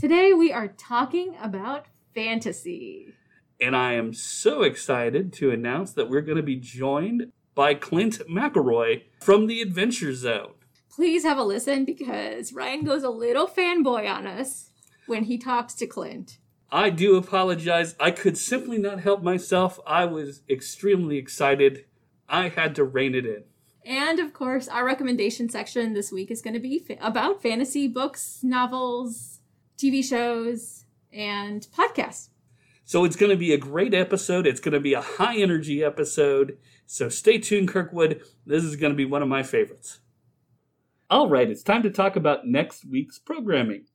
Today we are talking about fantasy. And I am so excited to announce that we're going to be joined by Clint McElroy from the Adventure Zone. Please have a listen because Ryan goes a little fanboy on us when he talks to Clint. I do apologize. I could simply not help myself. I was extremely excited. I had to rein it in. And of course, our recommendation section this week is going to be fa- about fantasy books, novels, TV shows, and podcasts. So it's going to be a great episode. It's going to be a high energy episode. So stay tuned, Kirkwood. This is going to be one of my favorites. All right, it's time to talk about next week's programming.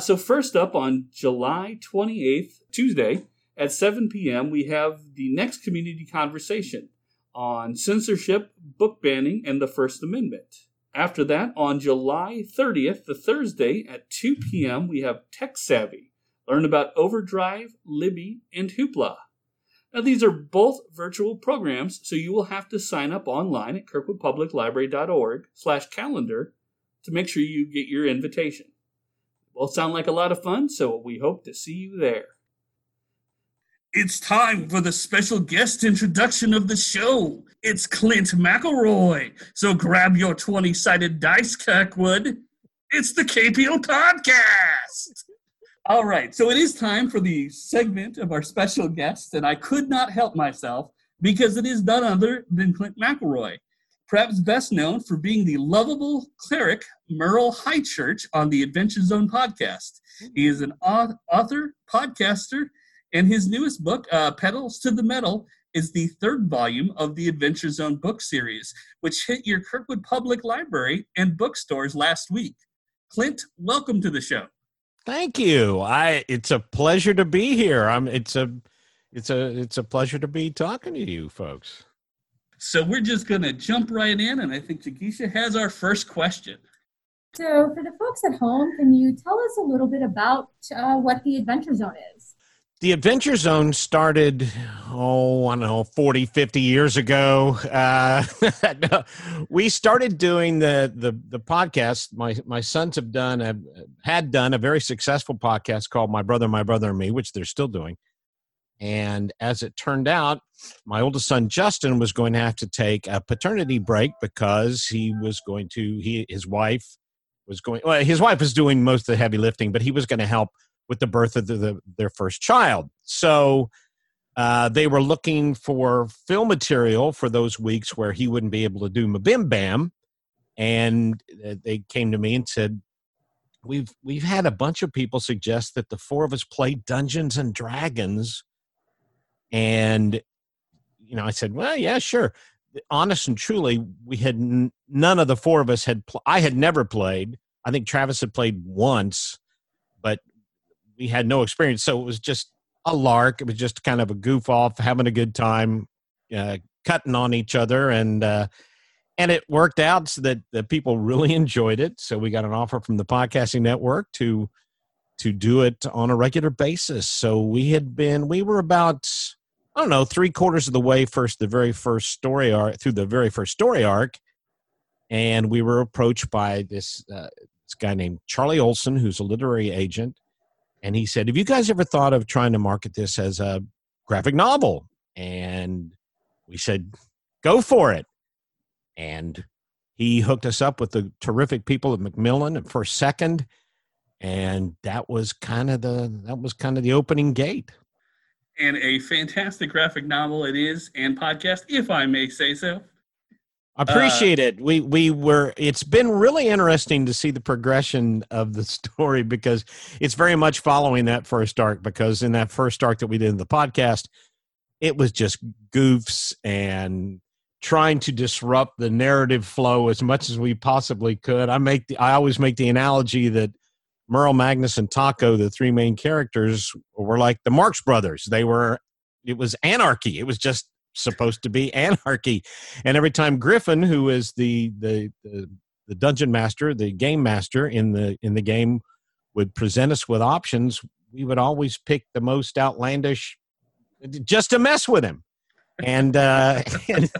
So, first up on July 28th, Tuesday at 7 p.m., we have the next community conversation on censorship, book banning, and the First Amendment. After that, on July 30th, the Thursday at 2 p.m., we have Tech Savvy. Learn about Overdrive, Libby, and Hoopla. Now, these are both virtual programs, so you will have to sign up online at kirkwoodpubliclibrary.org slash calendar to make sure you get your invitation. Both sound like a lot of fun, so we hope to see you there. It's time for the special guest introduction of the show. It's Clint McElroy. So grab your 20 sided dice, Kirkwood. It's the KPL Podcast. All right, so it is time for the segment of our special guest, and I could not help myself because it is none other than Clint McElroy, perhaps best known for being the lovable cleric Merle Highchurch on the Adventure Zone podcast. He is an author, podcaster, and his newest book, uh, Petals to the Metal, is the third volume of the Adventure Zone book series, which hit your Kirkwood Public Library and bookstores last week. Clint, welcome to the show. Thank you. I it's a pleasure to be here. I'm it's a it's a it's a pleasure to be talking to you folks. So we're just gonna jump right in, and I think Jigisha has our first question. So, for the folks at home, can you tell us a little bit about uh, what the Adventure Zone is? The adventure zone started oh i don't know 40 50 years ago. Uh, we started doing the, the the podcast. My my sons have done a, had done a very successful podcast called my brother my brother and me which they're still doing. And as it turned out my oldest son justin was going to have to take a paternity break because he was going to he his wife was going well his wife was doing most of the heavy lifting but he was going to help with the birth of the, the, their first child. So uh, they were looking for film material for those weeks where he wouldn't be able to do MBMBaM. And they came to me and said, We've we've had a bunch of people suggest that the four of us play Dungeons and Dragons, and you know I said, well, yeah, sure. Honest and truly, we had n- none of the four of us had. Pl- I had never played. I think Travis had played once, but we had no experience, so it was just a lark. It was just kind of a goof off, having a good time, uh, cutting on each other, and uh, and it worked out so that the people really enjoyed it. So we got an offer from the podcasting network to to do it on a regular basis. So we had been we were about I don't know three quarters of the way first the very first story arc through the very first story arc, and we were approached by this uh, this guy named Charlie Olson, who's a literary agent and he said, "Have you guys ever thought of trying to market this as a graphic novel?" And we said, "Go for it." And he hooked us up with the terrific people at Macmillan at First Second, and that was kind of the that was kind of the opening gate. And a fantastic graphic novel it is, and podcast, if I may say so. Appreciate uh, it. We we were. It's been really interesting to see the progression of the story because it's very much following that first arc. Because in that first arc that we did in the podcast, it was just goofs and trying to disrupt the narrative flow as much as we possibly could. I make the, I always make the analogy that Merle, Magnus, and Taako, the three main characters, were like the Marx Brothers. They were. It was anarchy. It was just supposed to be anarchy. And every time Griffin, who is the, the the the, dungeon master, the game master in the in the game, would present us with options, we would always pick the most outlandish, just to mess with him. And uh, and,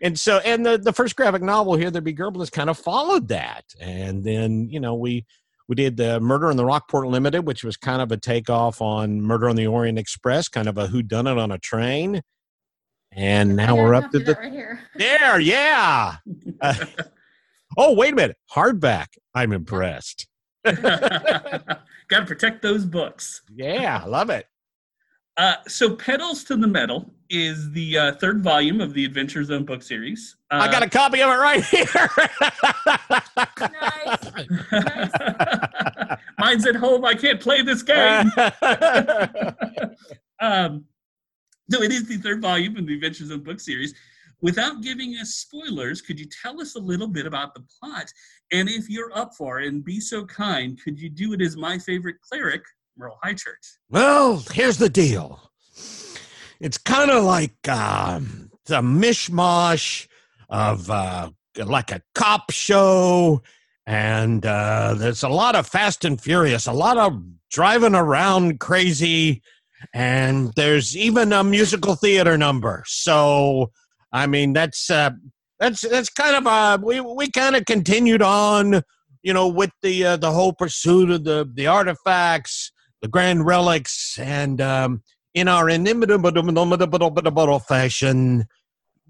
and so and the the first graphic novel here, the Be has kind of followed that. And then you know we We did the Murder in the Rockport Limited, which was kind of a takeoff on Murder on the Orient Express, kind of a who done it on a train. And now we're up to the right here. there, yeah. Uh, oh, wait a minute, hardback. I'm impressed. Got to protect those books. Yeah, I love it. Uh, so, Petals to the Metal is the uh, third volume of the Adventure Zone book series. Uh, I got a copy of it right here. Nice. Mine's at home. I can't play this game. um, no, it is the third volume in the Adventures of Book series. Without giving us spoilers, could you tell us a little bit about the plot? And if you're up for it, and be so kind, could you do it as my favorite cleric, Merle Highchurch? well, here's the deal. It's kind of like um, a mishmash of uh, like a cop show, and uh, there's a lot of Fast and Furious, a lot of driving around crazy, and there's even a musical theater number. So, I mean, that's uh, that's that's kind of uh, we we kind of continued on, you know, with the uh, the whole pursuit of the the artifacts the grand relics, and um, in our inimitable fashion,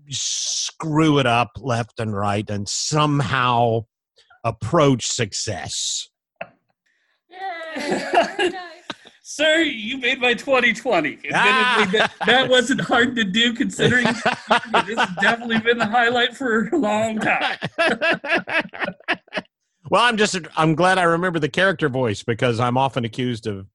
screw it up left and right, and somehow approach success. Yay, very nice. Sir, you made my 2020. Admittedly, Ah. that, that wasn't hard to do considering this has definitely been the highlight for a long time. well, I'm just I'm glad I remember the character voice because I'm often accused of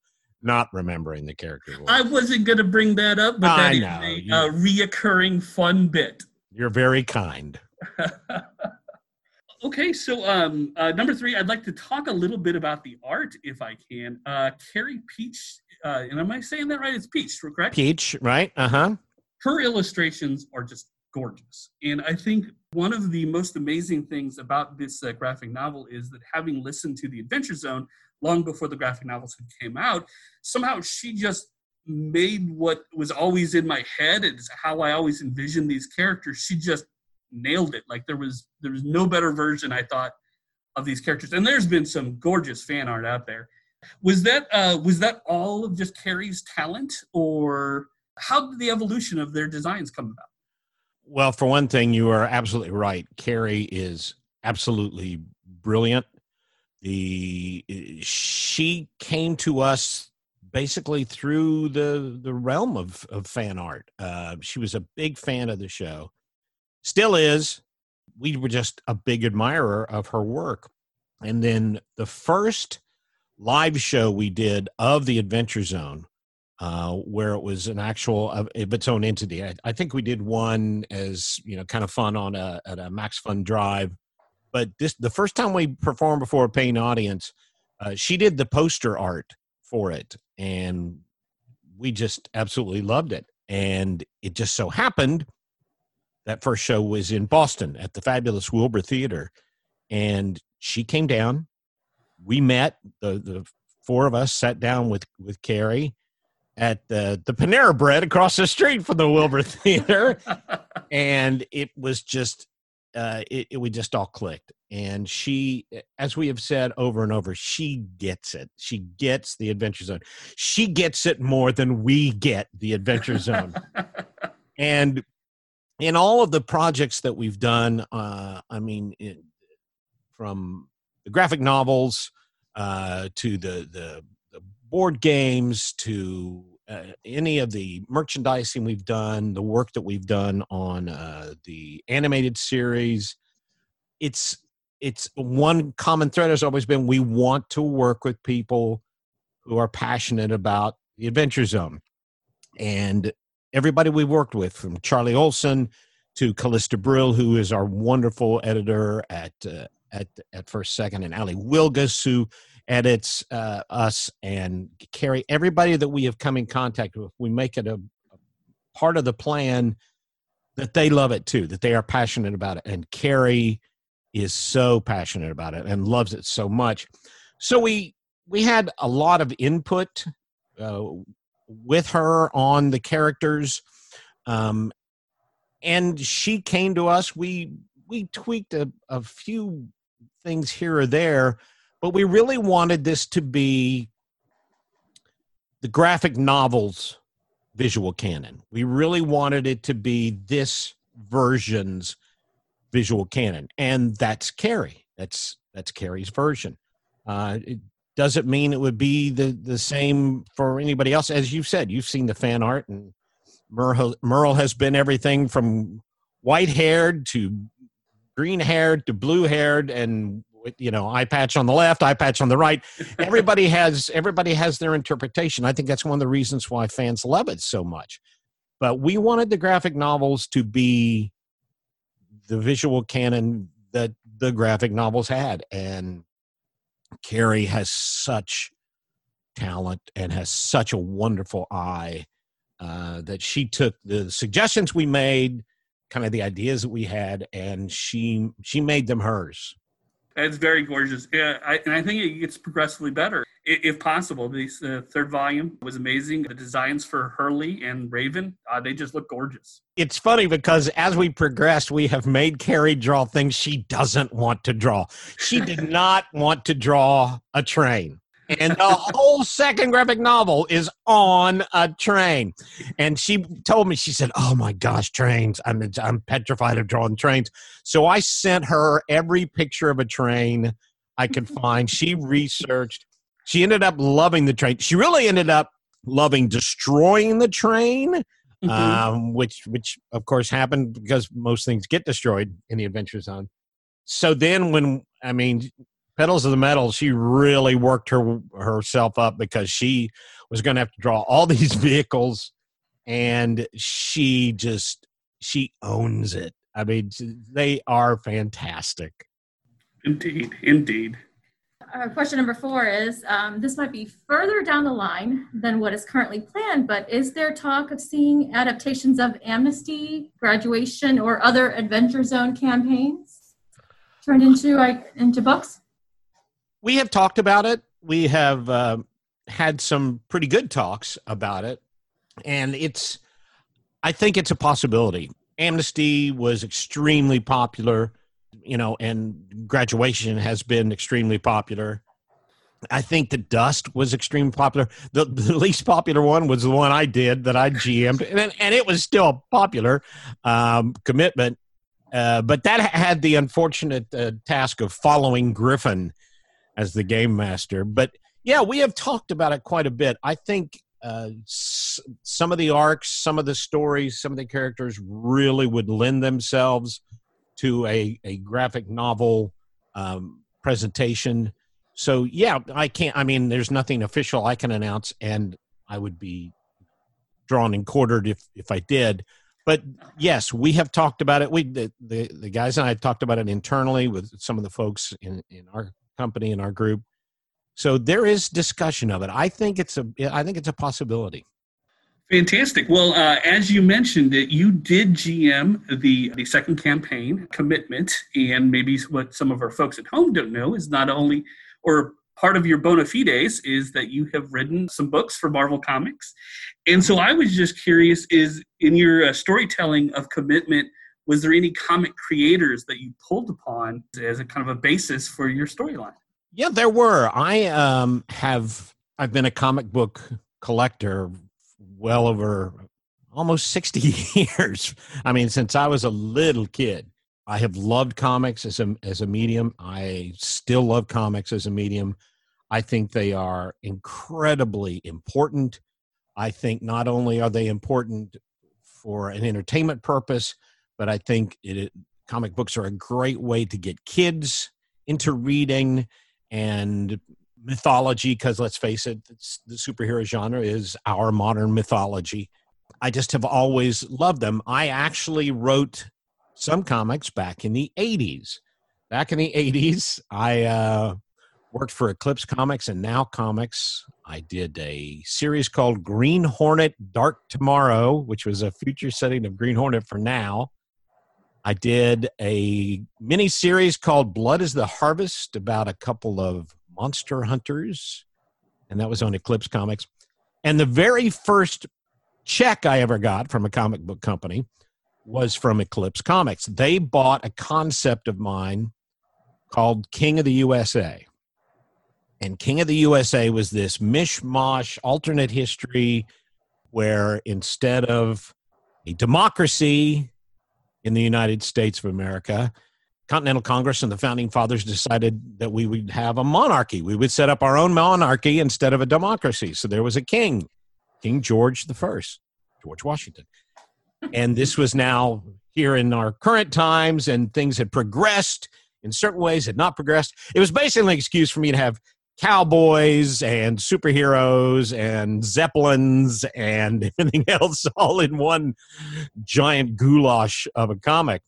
not remembering the character voice. I wasn't going to bring that up, but that is a you- uh, reoccurring fun bit. You're very kind. okay, so um, uh, number three, I'd like to talk a little bit about the art, if I can. Uh, Carey Pietsch, uh, and am I saying that right? It's Pietsch, correct? Pietsch, right? Uh huh. her illustrations are just gorgeous. And I think one of the most amazing things about this uh, graphic novel is that having listened to the Adventure Zone long before the graphic novels had came out, somehow she just made what was always in my head and how I always envisioned these characters. She just nailed it. Like there was there was no better version I thought of these characters. And there's been some gorgeous fan art out there. Was that uh, was that all of just Carey's talent, or how did the evolution of their designs come about? Well, for one thing, you are absolutely right. Carey is absolutely brilliant. The she came to us basically through the the realm of of fan art. Uh, she was a big fan of the show, still is. We were just a big admirer of her work. And then the first live show we did of the Adventure Zone uh, where it was an actual of, of its own entity. I, I think we did one as you know, kind of fun on a at a Max Fun Drive. But this the first time we performed before a paying audience, uh, she did the poster art for it, and we just absolutely loved it. And it just so happened that first show was in Boston at the fabulous Wilbur Theater, and she came down. We met the the four of us sat down with with Carey at the the Panera Bread across the street from the Wilbur Theater, and it was just uh, it, it we just all clicked. And she, as we have said over and over, she gets it. She gets the Adventure Zone. She gets it more than we get the Adventure Zone. and in all of the projects that we've done, uh, I mean, it, from the graphic novels uh, to the, the the board games to uh, any of the merchandising we've done, the work that we've done on uh, the animated series, it's it's one common thread has always been we want to work with people who are passionate about the Adventure Zone, and everybody we've worked with, from Charlie Olson to Callista Brill, who is our wonderful editor at uh, at at First Second, and Ali Wilgus, who edits uh, us and Carey. Everybody that we have come in contact with, we make it a, a part of the plan that they love it too, that they are passionate about it, and Carey is so passionate about it and loves it so much. So we we had a lot of input uh, with her on the characters, um, and she came to us. We we tweaked a, a few things here or there, but we really wanted this to be the graphic novels visual canon. We really wanted it to be this version's visual canon, and that's Carey. That's that's Carey's version. Uh, it doesn't mean it would be the the same for anybody else. As you've said, you've seen the fan art, and Merle, Merle has been everything from white haired to green haired to blue haired, and you know eye patch on the left eye patch on the right. Everybody has everybody has their interpretation. I think that's one of the reasons why fans love it so much. But we wanted the graphic novels to be the visual canon that the graphic novels had. And carey has such talent and has such a wonderful eye uh, that she took the suggestions we made kind of the ideas that we had and she she made them hers. It's very gorgeous, yeah, I, and I think it gets progressively better if possible. This uh, third volume was amazing. The designs for Hurley and Raven, uh, they just look gorgeous. It's funny because as we progressed, we have made Carey draw things she doesn't want to draw. She did not want to draw a train and the whole second graphic novel is on a train. And she told me, she said, "Oh my gosh, trains! I'm I'm petrified of drawing trains." So I sent her every picture of a train I could find. She researched. She ended up loving the train. She really ended up loving destroying the train. Mm-hmm. Um, which, which of course happened because most things get destroyed in the Adventure Zone. So then, when I mean, Petals of the Metal, she really worked her herself up because she was going to have to draw all these vehicles, and she just she owns it. I mean, they are fantastic. Indeed, indeed. Uh, question number four is um, this might be further down the line than what is currently planned, but is there talk of seeing adaptations of Amnesty, Graduation, or other Adventure Zone campaigns turned into like into books? we have talked about it. We have uh, had some pretty good talks about it, and it's. I think it's a possibility. Amnesty was extremely popular, you know, and graduation has been extremely popular. I think the Dust was extremely popular. The, the, least popular one was the one I did that I GM'd, and, and it was still popular. Um, commitment, uh, but that had the unfortunate uh, task of following Griffin as the game master. But yeah, we have talked about it quite a bit. I think uh, s- some of the arcs, some of the stories, some of the characters really would lend themselves to a, a graphic novel um, presentation. So yeah, I can't. I mean, there's nothing official I can announce, and I would be drawn and quartered if if I did. But yes, we have talked about it. We the, the, the guys and I talked about it internally with some of the folks in in our company in our group. So there is discussion of it. I think it's a I think it's a possibility. Fantastic. Well, uh, as you mentioned, that you did GM the the second campaign commitment, and maybe what some of our folks at home don't know is not only or part of your bona fides is that you have written some books for Marvel Comics, and so I was just curious: is in your uh, storytelling of commitment, was there any comic creators that you pulled upon as a kind of a basis for your storyline? Yeah, there were. I um, have I've been a comic book collector well over almost 60 years. I mean, since I was a little kid. I have loved comics as a as a medium. I still love comics as a medium. I think they are incredibly important. I think not only are they important for an entertainment purpose, but I think it, comic books are a great way to get kids into reading and mythology because let's face it the superhero genre is our modern mythology. I just have always loved them. I actually wrote some comics back in the 80s back in the 80s i uh, worked for eclipse comics and now comics. I did a series called green hornet dark tomorrow which was a future setting of green hornet for now. I did a mini series called Blood is the Harvest about a couple of monster hunters, and that was on Eclipse Comics. And the very first check I ever got from a comic book company was from Eclipse Comics. They bought a concept of mine called King of the USA. And King of the USA was this mishmash alternate history where instead of a democracy in the United States of America, Continental Congress and the founding fathers decided that we would have a monarchy. We would set up our own monarchy instead of a democracy. So there was a king, King George the First, George Washington. And this was now here in our current times, and things had progressed in certain ways, had not progressed. It was basically an excuse for me to have cowboys and superheroes and zeppelins and everything else all in one giant goulash of a comic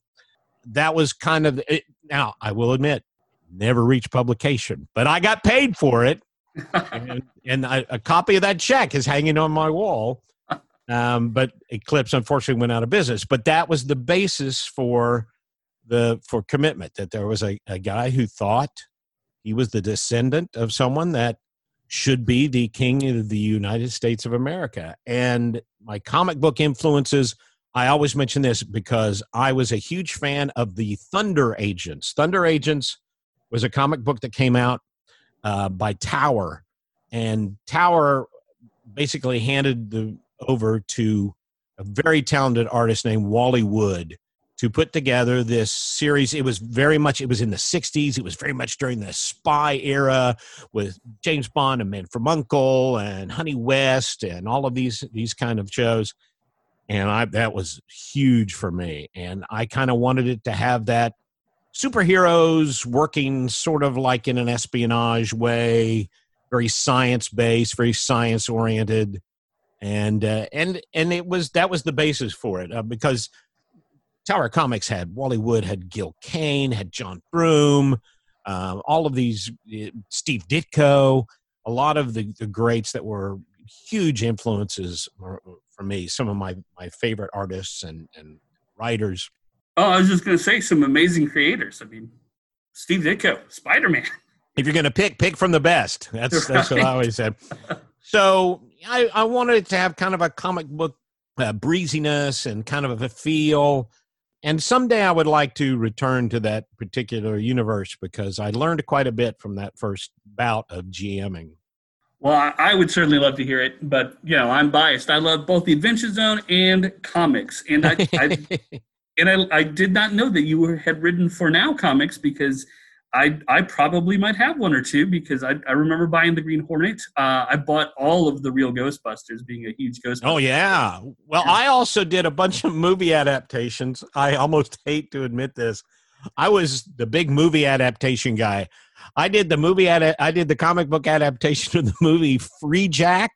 that was kind of it. Now, I will admit, never reached publication, but I got paid for it. and, and I, a copy of that check is hanging on my wall. Um, but Eclipse unfortunately went out of business. But that was the basis for the for commitment that there was a, a guy who thought he was the descendant of someone that should be the king of the United States of America. And my comic book influences I always mention this because I was a huge fan of the Thunder Agents. Thunder Agents was a comic book that came out uh, by Tower, and Tower basically handed the over to a very talented artist named Wally Wood to put together this series. It was very much, it was in the 60s. It was very much during the spy era with James Bond and Man from Uncle and Honey West and all of these, these kind of shows and I that was huge for me. And I kind of wanted it to have that superheroes working sort of like in an espionage way, very science based, very science oriented, and uh, and and it was that was the basis for it uh, because Tower Comics had Wally Wood, had Gil Kane, had John Broome, uh, all of these uh, Steve Ditko, a lot of the, the greats that were huge influences for me. Some of my my favorite artists and and writers. Oh, I was just going to say some amazing creators. I mean, Steve Ditko, Spider Man. If you're going to pick, pick from the best. That's right. that's what I always said. So I I wanted to have kind of a comic book uh, breeziness and kind of a feel. And someday I would like to return to that particular universe because I learned quite a bit from that first bout of GMing. Well, I, would certainly love to hear it, but you know, I'm biased. I love both the Adventure Zone and comics, and I, I and I, I did not know that you were, had written for Now Comics because I I probably might have one or two because I, I remember buying the Green Hornet. Uh, I bought all of the real Ghostbusters, being a huge Ghostbusters. Oh yeah. Well, I also did a bunch of movie adaptations. I almost hate to admit this. I was the big movie adaptation guy. I did the movie ad- I did the comic book adaptation of the movie Freejack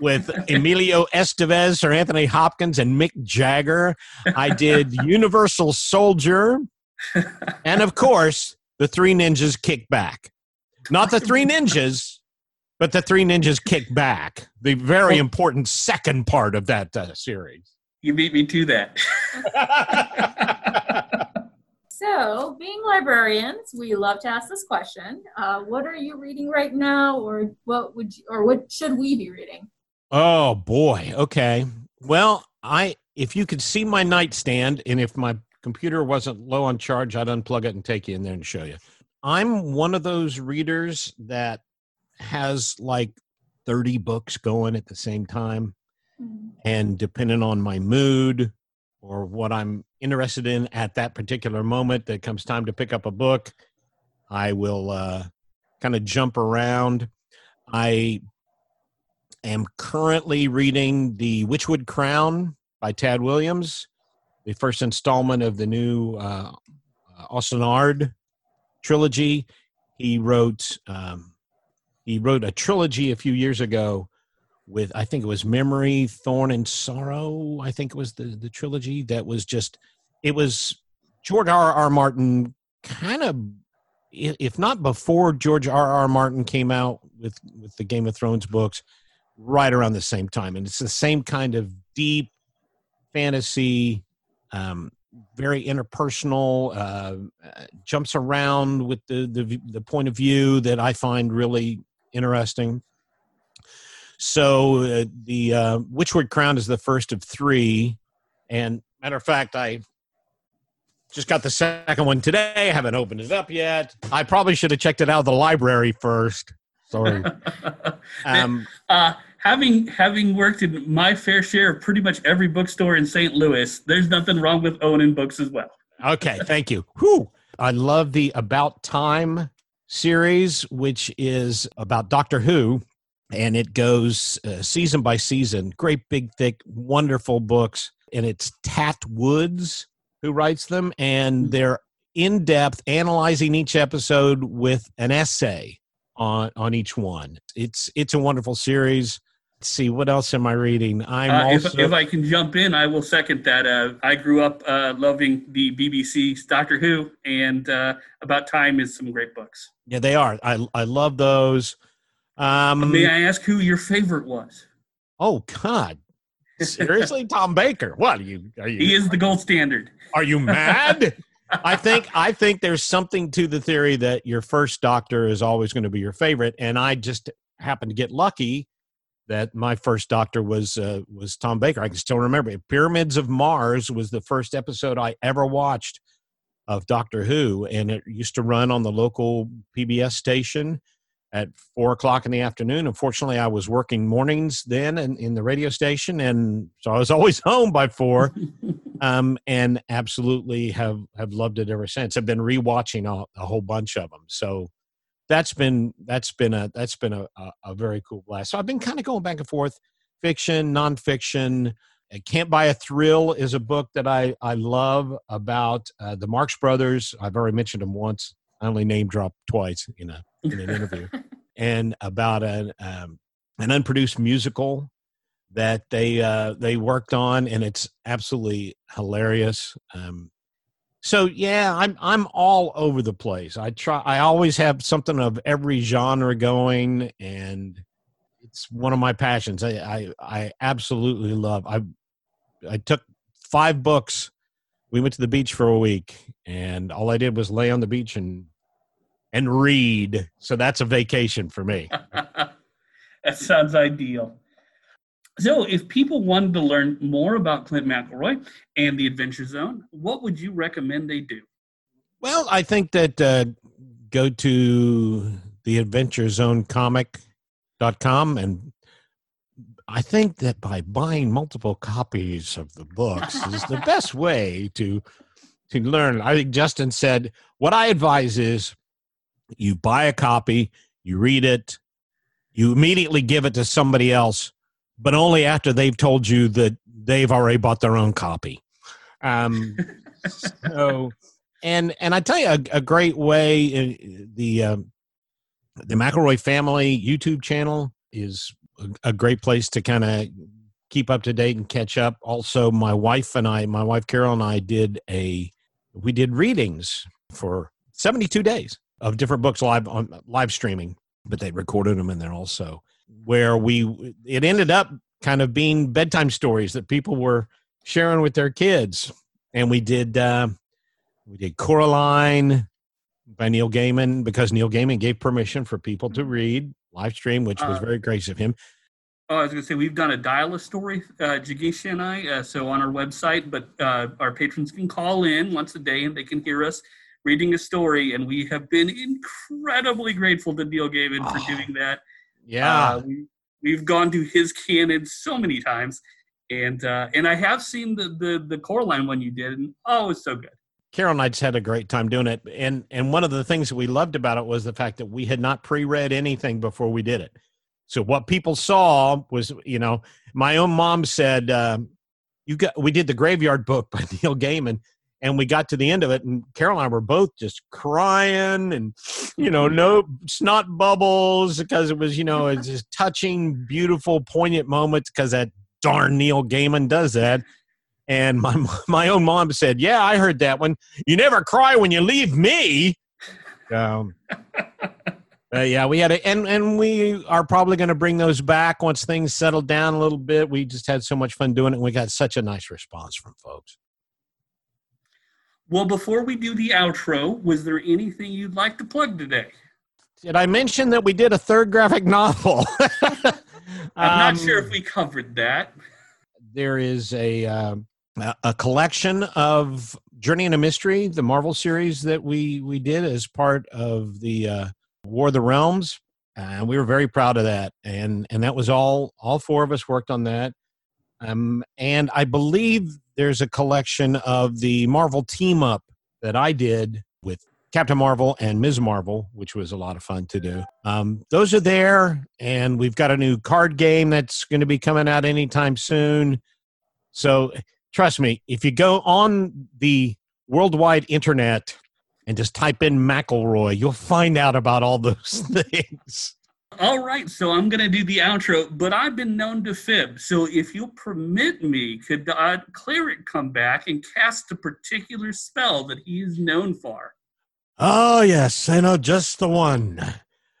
with Emilio Estevez or Anthony Hopkins and Mick Jagger. I did Universal Soldier, and of course, the Three Ninjas Kick Back. Not the Three Ninjas, but the Three Ninjas Kick Back. The very important second part of that uh, series. You beat me to that. So, being librarians, we love to ask this question: uh, What are you reading right now, or what would you, or what should we be reading? Oh boy. Okay. Well, I if you could see my nightstand, and if my computer wasn't low on charge, I'd unplug it and take you in there and show you. I'm one of those readers that has like 30 books going at the same time. Mm-hmm. And depending on my mood or what I'm interested in at that particular moment that comes time to pick up a book i will uh, kind of jump around. I am currently reading the witchwood crown by tad williams the first installment of the new uh, Ard trilogy. He wrote um, he wrote a trilogy a few years ago with I think it was Memory, Thorn, and Sorrow. I think it was the the trilogy that was just it was George R. R. Martin kind of if not before George R. R. Martin came out with with the Game of Thrones books, right around the same time, and it's the same kind of deep fantasy, um, very interpersonal, uh, jumps around with the, the the point of view that I find really interesting. So uh, the uh, Witchwood Crown is the first of three, and matter of fact, I Just got the second one today. I haven't opened it up yet. I probably should have checked it out of the library first. Sorry. um, uh, having having worked in my fair share of pretty much every bookstore in St. Louis, there's nothing wrong with owning books as well. Okay, thank you. Whew. I love the About Time series, which is about Doctor Who, and it goes uh, season by season. Great, big, thick, wonderful books, and it's Tat Woods who writes them, and hmm. they're in depth analyzing each episode with an essay on on each one. It's it's a wonderful series. Let's see what else am I reading? I'm uh, also if, if, I can jump in, I will second that. Uh, I grew up uh, loving the BBC's Doctor Who, and uh, About Time is some great books. Yeah, they are. I I love those. Um, May I ask who your favorite was? Oh God, seriously, Tom Baker? What are you? Are you? He is the gold standard. Are you mad? I think I think there's something to the theory that your first doctor is always going to be your favorite, and I just happened to get lucky that my first doctor was uh, was Tom Baker. I can still remember it. Pyramids of Mars was the first episode I ever watched of Doctor Who, and it used to run on the local PBS station at four o'clock in the afternoon. Unfortunately, I was working mornings then in, in the radio station, and so I was always home by four. um, and absolutely have have loved it ever since. I've been rewatching a, a whole bunch of them, so that's been that's been a that's been a, a, a very cool blast. So I've been kind of going back and forth, fiction, nonfiction. I Can't Buy a Thrill is a book that I I love about uh, the Marx Brothers. I've already mentioned them once. I only name dropped twice in a in an interview, and about an um, an unproduced musical that they uh, they worked on, and it's absolutely hilarious. Um, so yeah, I'm I'm all over the place. I try. I always have something of every genre going, and it's one of my passions. I I, I absolutely love. I I took five books. We went to the beach for a week, and all I did was lay on the beach and and read. So that's a vacation for me. that sounds ideal. So, if people wanted to learn more about Clint McElroy and the Adventure Zone, what would you recommend they do? Well, I think that uh, go to the Adventure Zone comic.com and I think that by buying multiple copies of the books is the best way to to learn. I think Justin said what I advise is you buy a copy, you read it, you immediately give it to somebody else, but only after they've told you that they've already bought their own copy. Um, so, and and I tell you, a, a great way uh, the um, the McElroy family YouTube channel is a, a great place to kind of keep up to date and catch up. Also, my wife and I, my wife Carol and I, did a we did readings for 72 days of different books live on live streaming, but they recorded them in there also. Where we it ended up kind of being bedtime stories that people were sharing with their kids, and we did uh, we did Coraline by Neil Gaiman because Neil Gaiman gave permission for people to read live stream, which was uh, very gracious of him. Oh, I was going to say we've done a dial a story, uh, Jigisha and I. Uh, so on our website, but uh, our patrons can call in once a day and they can hear us reading a story, and we have been incredibly grateful to Neil Gaiman oh, for doing that. Yeah, uh, we, have gone to his canon so many times, and uh, and I have seen the the the Coraline one you did, and oh, it's so good. Carol and I just had a great time doing it, and and one of the things that we loved about it was the fact that we had not pre-read anything before we did it. So what people saw was, you know, my own mom said, uh, "You got." We did the Graveyard Book by Neil Gaiman, and we got to the end of it and carol and i were both just crying and you know no snot bubbles because it was you know it's just touching beautiful poignant moments because that darn neil gaiman does that. And my my own mom said yeah i heard that one. You never cry when you leave me. Um, uh, yeah we had a and and we are probably going to bring those back once things settle down a little bit. We just had so much fun doing it and we got such a nice response from folks well, before we do the outro, was there anything you'd like to plug today? Did I mention that we did a third graphic novel? I'm not sure if um, we covered that. There is a uh, a collection of Journey into Mystery, the Marvel series that we we did as part of the uh, War of the Realms, and we were very proud of that. And and that was all all four of us worked on that. Um, and I believe there's a collection of the Marvel team up that I did with Captain Marvel and Ms. Marvel, which was a lot of fun to do. Um, those are there, and we've got a new card game that's going to be coming out anytime soon. So trust me, if you go on the worldwide internet and just type in McElroy, you'll find out about all those things. All right, so I'm going to do the outro, but I've been known to fib. So if you'll permit me, could the uh, cleric come back and cast a particular spell that he is known for? Oh, yes, I know just the one.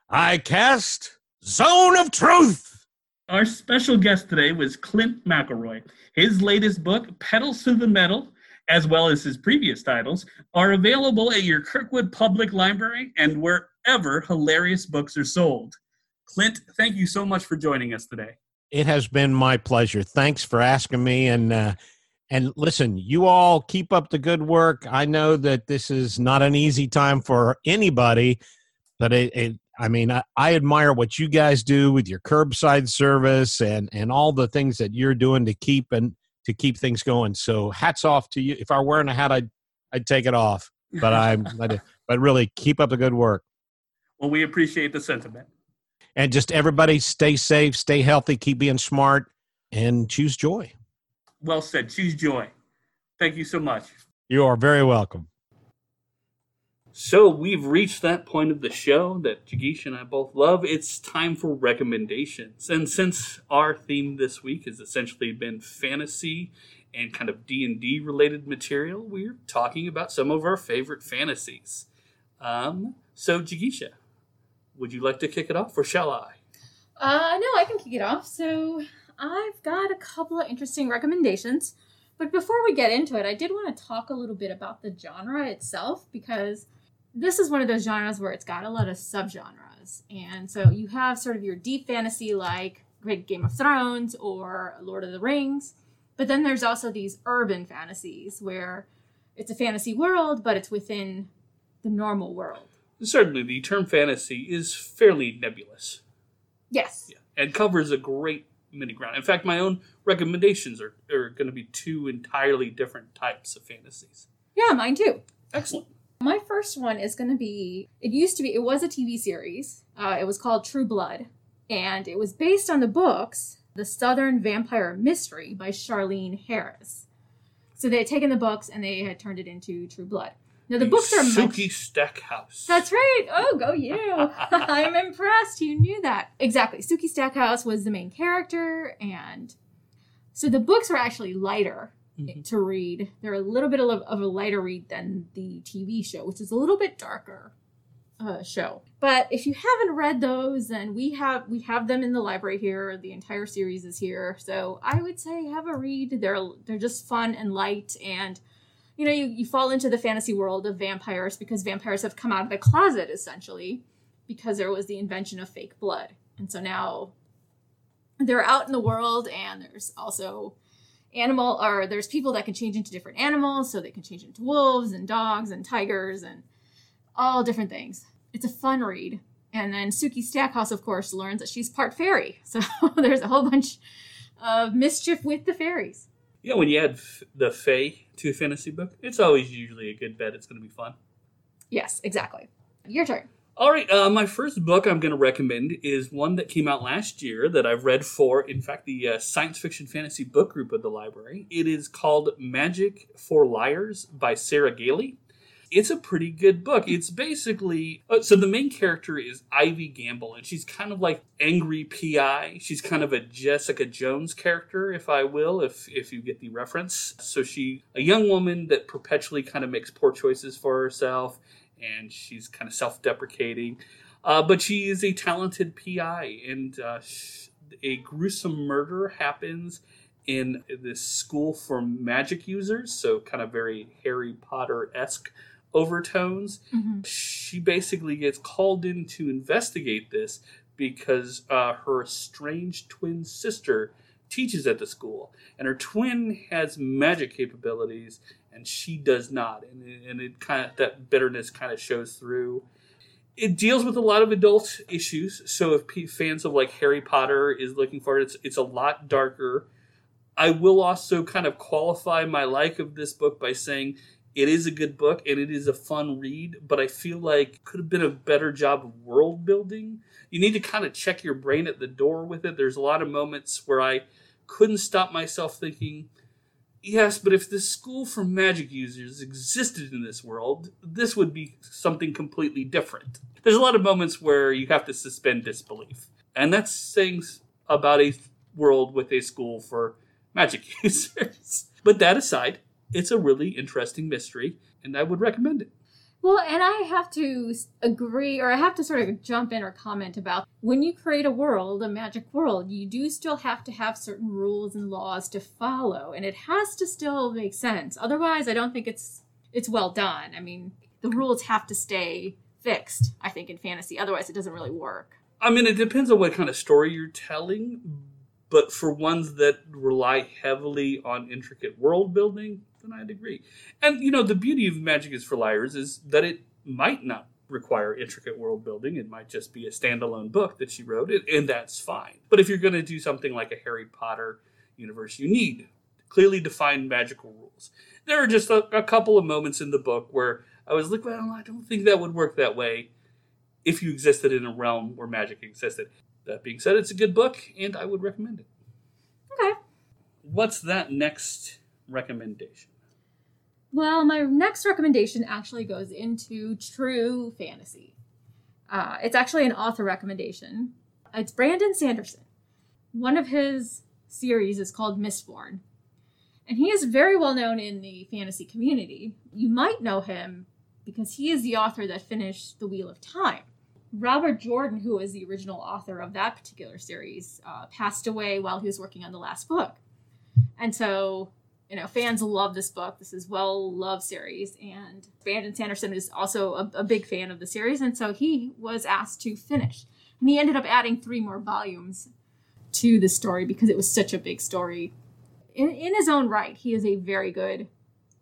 I cast Zone of Truth. Our special guest today was Clint McElroy. His latest book, Petals to the Metal, as well as his previous titles, are available at your Kirkwood Public Library and wherever hilarious books are sold. Clint, thank you so much for joining us today. It has been my pleasure. Thanks for asking me. And uh, and listen, you all keep up the good work. I know that this is not an easy time for anybody, but it, it I mean, I, I, admire what you guys do with your curbside service and and all the things that you're doing to keep and to keep things going. So hats off to you. If I were wearing a hat, I'd I'd take it off. But I'm but, but really keep up the good work. Well, we appreciate the sentiment. And just everybody stay safe, stay healthy, keep being smart, and choose joy. Well said. Choose joy. Thank you so much. You are very welcome. So we've reached that point of the show that Jigisha and I both love. It's time for recommendations. And since our theme this week has essentially been fantasy and kind of D&D related material, we're talking about some of our favorite fantasies. Um, so Jigisha, would you like to kick it off or shall I? Uh, no, I can kick it off. So I've got a couple of interesting recommendations. But before we get into it, I did want to talk a little bit about the genre itself because this is one of those genres where it's got a lot of subgenres. And so you have sort of your deep fantasy like Great Game of Thrones or Lord of the Rings. But then there's also these urban fantasies where it's a fantasy world, but it's within the normal world. Certainly, the term fantasy is fairly nebulous. Yes. Yeah, and covers a great many ground. In fact, my own recommendations are, are going to be two entirely different types of fantasies. Yeah, mine too. Excellent. My first one is going to be it used to be, it was a TV series. Uh, it was called True Blood, and it was based on the books The Southern Vampire Mystery by Charlaine Harris. So they had taken the books and they had turned it into True Blood. Now the books are Sookie much... Stackhouse. That's right. Oh, go you! I'm impressed. You knew that exactly. Sookie Stackhouse was the main character, and so the books are actually lighter mm-hmm. to read. They're a little bit of, of, a lighter read than the TV show, which is a little bit darker uh, show. But if you haven't read those, then we have we have them in the library here. The entire series is here, so I would say have a read. They're they're just fun and light, and you know you, you fall into the fantasy world of vampires because vampires have come out of the closet essentially because there was the invention of fake blood, and so now they're out in the world, and there's also animal or there's people that can change into different animals so they can change into wolves and dogs and tigers and all different things. It's a fun read. And then sookie stackhouse of course learns that she's part fairy. So there's a whole bunch of mischief with the fairies yeah when you add f- the fae to a fantasy book it's always usually a good bet it's going to be fun yes exactly your turn all right, uh, my first book I'm going to recommend is one that came out last year that I've read for, in fact, the uh, science fiction fantasy book group of the library. It is called Magic for Liars by Sarah Gailey. It's a pretty good book. It's basically uh, so the main character is Ivy Gamble, and she's kind of like angry PI. She's kind of a Jessica Jones character, if I will, if if you get the reference. So she a young woman that perpetually kind of makes poor choices for herself and she's kind of self-deprecating. Uh, but she is a talented PI, and uh, a gruesome murder happens in this school for magic users, so kind of very Harry Potter esque overtones. Mm-hmm. She basically gets called in to investigate this because uh, her strange twin sister teaches at the school, and her twin has magic capabilities and she does not, and and it kind of that bitterness kind of shows through. It deals with a lot of adult issues, so if p- fans of like Harry Potter is looking for it, it's it's a lot darker. I will also kind of qualify my like of this book by saying it is a good book and it is a fun read, but I feel like could have been a better job of world building. You need to kind of check your brain at the door with it. There's a lot of moments where I couldn't stop myself thinking, yes, but if this school for magic users existed in this world, this would be something completely different. There's a lot of moments where you have to suspend disbelief. And that's saying about a world with a school for magic users. but that aside, it's a really interesting mystery, and I would recommend it. Well, and I have to agree, or I have to sort of jump in or comment about when you create a world, a magic world, you do still have to have certain rules and laws to follow, and it has to still make sense. Otherwise, I don't think it's it's well done. I mean, the rules have to stay fixed. I think in fantasy, otherwise, it doesn't really work. I mean, it depends on what kind of story you're telling, but for ones that rely heavily on intricate world building, I'd agree. And you know, the beauty of Magic is for Liars is that it might not require intricate world building. It might just be a standalone book that she wrote, and that's fine. But if you're going to do something like a Harry Potter universe, you need clearly defined magical rules. There are just a, a couple of moments in the book where I was like, well, I don't think that would work that way if you existed in a realm where magic existed. That being said, it's a good book, and I would recommend it. Okay. What's that next recommendation? Well, my next recommendation actually goes into true fantasy. Uh, it's actually an author recommendation. It's Brandon Sanderson. One of his series is called Mistborn. And he is very well known in the fantasy community. You might know him because he is the author that finished The Wheel of Time. Robert Jordan, who was the original author of that particular series, uh, passed away while he was working on the last book. And so, you know, fans love this book. This is well loved series. And Brandon Sanderson is also a, a big fan of the series. And so he was asked to finish. And he ended up adding three more volumes to the story because it was such a big story. In, in his own right, he is a very good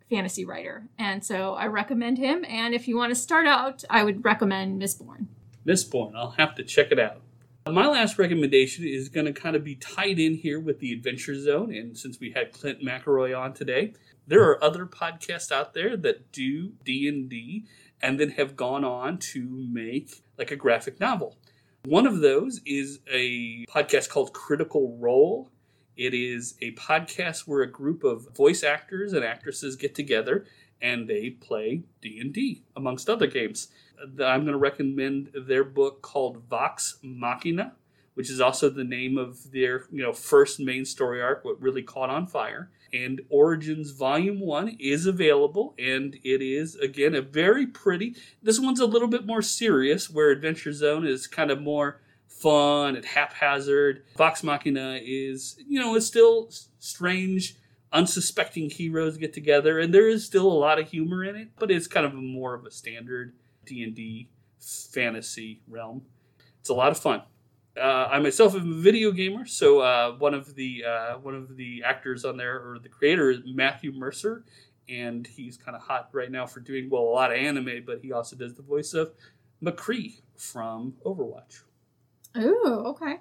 fantasy writer. And so I recommend him. And if you want to start out, I would recommend Mistborn. Mistborn. I'll have to check it out. My last recommendation is going to kind of be tied in here with the Adventure Zone, and since we had Clint McElroy on today, there are other podcasts out there that do D and D, and then have gone on to make like a graphic novel. One of those is a podcast called Critical Role. It is a podcast where a group of voice actors and actresses get together and they play D&D amongst other games. I'm going to recommend their book called Vox Machina, which is also the name of their you know first main story arc, what really caught on fire. And Origins Volume One is available, and it is again a very pretty. This one's a little bit more serious, where Adventure Zone is kind of more fun and haphazard. Vox Machina is you know it's still strange unsuspecting heroes get together and there is still a lot of humor in it but it's kind of more of a standard d&d fantasy realm it's a lot of fun uh, i myself am a video gamer so uh, one of the uh, one of the actors on there or the creator is matthew mercer and he's kind of hot right now for doing well a lot of anime but he also does the voice of mccree from overwatch oh okay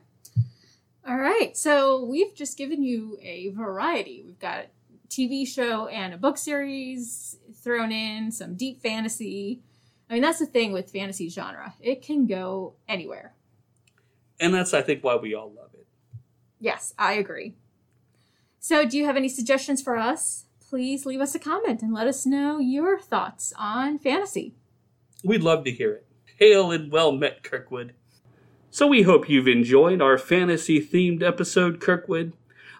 all right. So we've just given you a variety. We've got TV show and a book series thrown in, some deep fantasy. I mean, that's the thing with fantasy genre. It can go anywhere. And that's, I think, why we all love it. Yes, I agree. So, do you have any suggestions for us? Please leave us a comment and let us know your thoughts on fantasy. We'd love to hear it. Hail and well met, Kirkwood. So we hope you've enjoyed our fantasy themed episode, Kirkwood.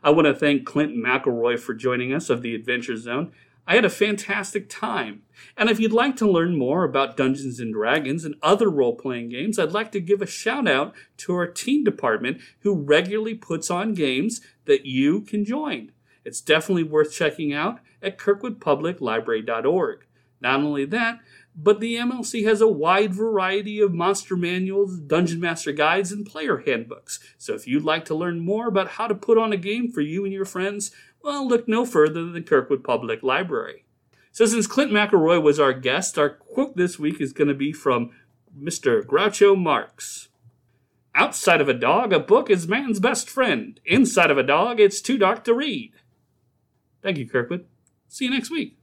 I want to thank Clint McElroy for joining us of the Adventure Zone. I had a fantastic time. And if you'd like to learn more about Dungeons and Dragons and other role playing games, I'd like to give a shout out to our team department who regularly puts on games that you can join. It's definitely worth checking out at kirkwoodpubliclibrary.org. Not only that, but the MLC has a wide variety of monster manuals, dungeon master guides, and player handbooks. So if you'd like to learn more about how to put on a game for you and your friends, well, look no further than the Kirkwood Public Library. So, since Clint McElroy was our guest, our quote this week is going to be from Mr. Groucho Marx. Outside of a dog, a book is man's best friend. Inside of a dog, it's too dark to read. Thank you, Kirkwood. See you next week.